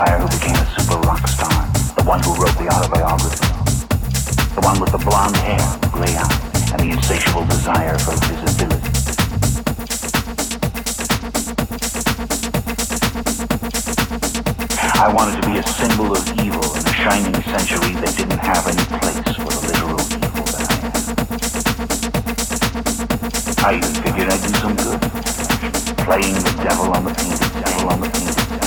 Empire who became a super rock star, the one who wrote the autobiography, the one with the blonde hair, gray eyes, and the insatiable desire for visibility. I wanted to be a symbol of evil in a shining century that didn't have any place for the literal evil that I am. I even figured I'd do some good, playing the devil on the painted devil on the painted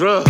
Charlie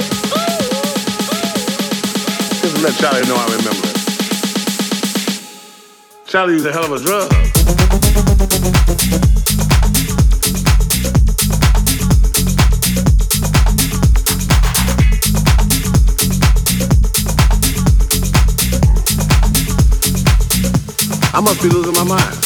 let Charlie know I remember it. Charlie used a hell of a drug. I must be losing my mind.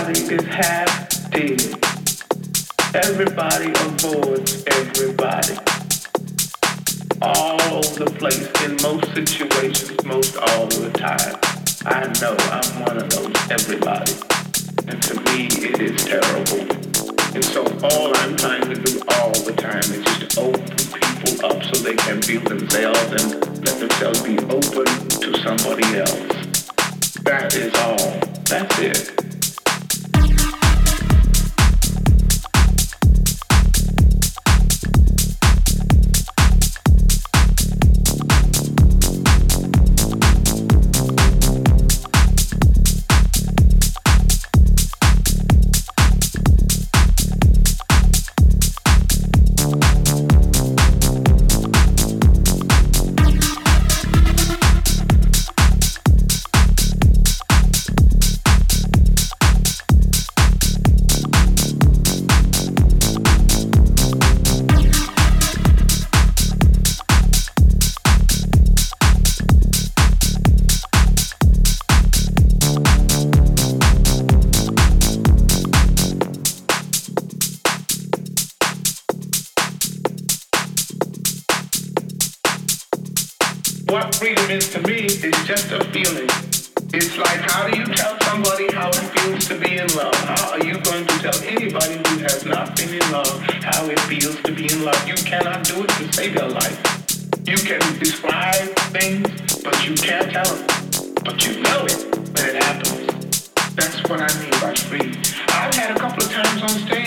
Everybody is happy. Everybody avoids everybody. All over the place in most situations, most all the time. I know I'm one of those everybody. And to me, it is terrible. And so all I'm trying to do all the time is just open people up so they can be themselves and let themselves be open to somebody else. That is all. That's it.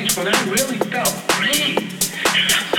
things when I really felt great.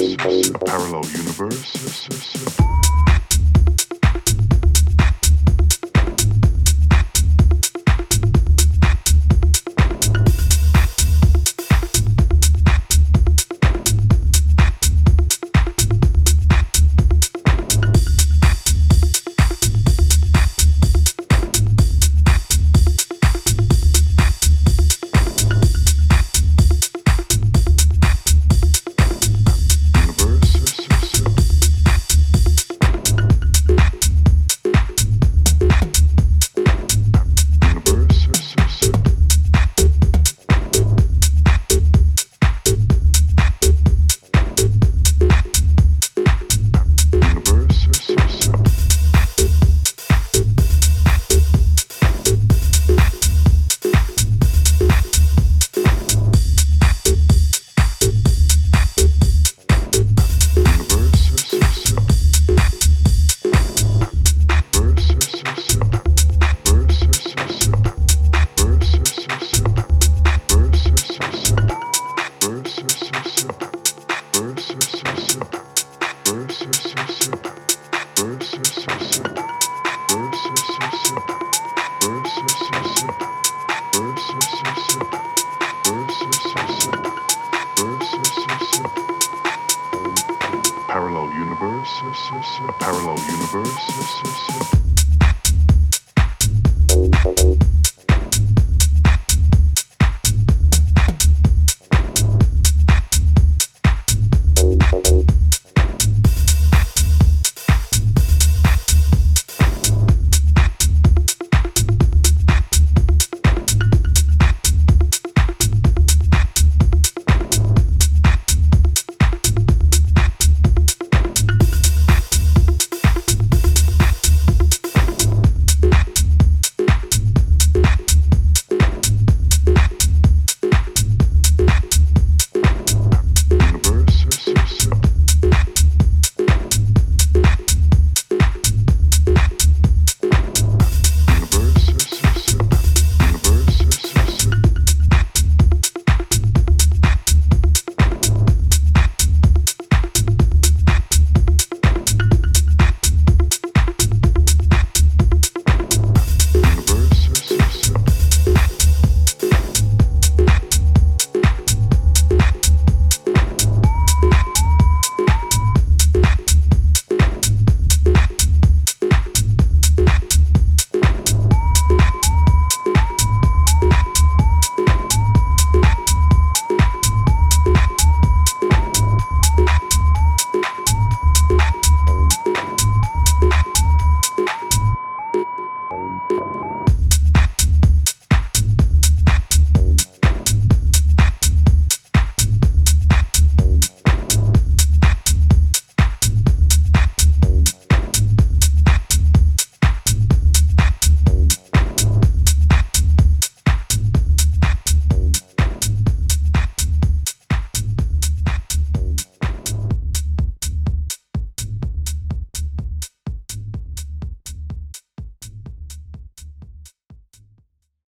A parallel universe.